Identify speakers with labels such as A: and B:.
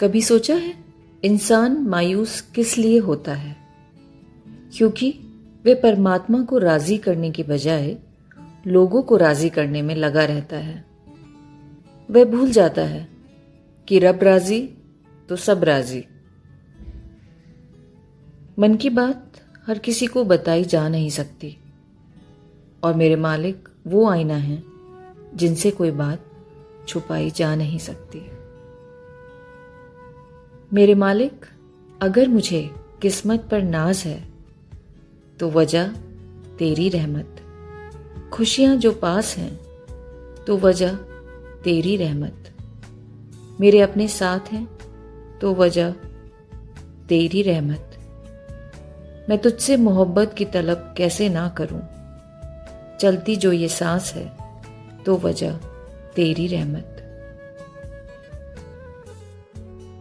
A: कभी सोचा है इंसान मायूस किस लिए होता है? क्योंकि वे परमात्मा को राज़ी करने के बजाय लोगों को राज़ी करने में लगा रहता है। वह भूल जाता है कि रब राज़ी तो सब राज़ी। मन की बात हर किसी को बताई जा नहीं सकती। और मेरे मालिक वो आईना है जिनसे कोई बात छुपाई जा नहीं सकती। मेरे मालिक, अगर मुझे किस्मत पर नाज है तो वजह तेरी रहमत। खुशियाँ जो पास हैं तो वजह तेरी रहमत। मेरे अपने साथ हैं तो वजह तेरी रहमत। मैं तुझसे मोहब्बत की तलब कैसे ना करूँ? चलती जो ये सांस है तो वजह तेरी रहमत।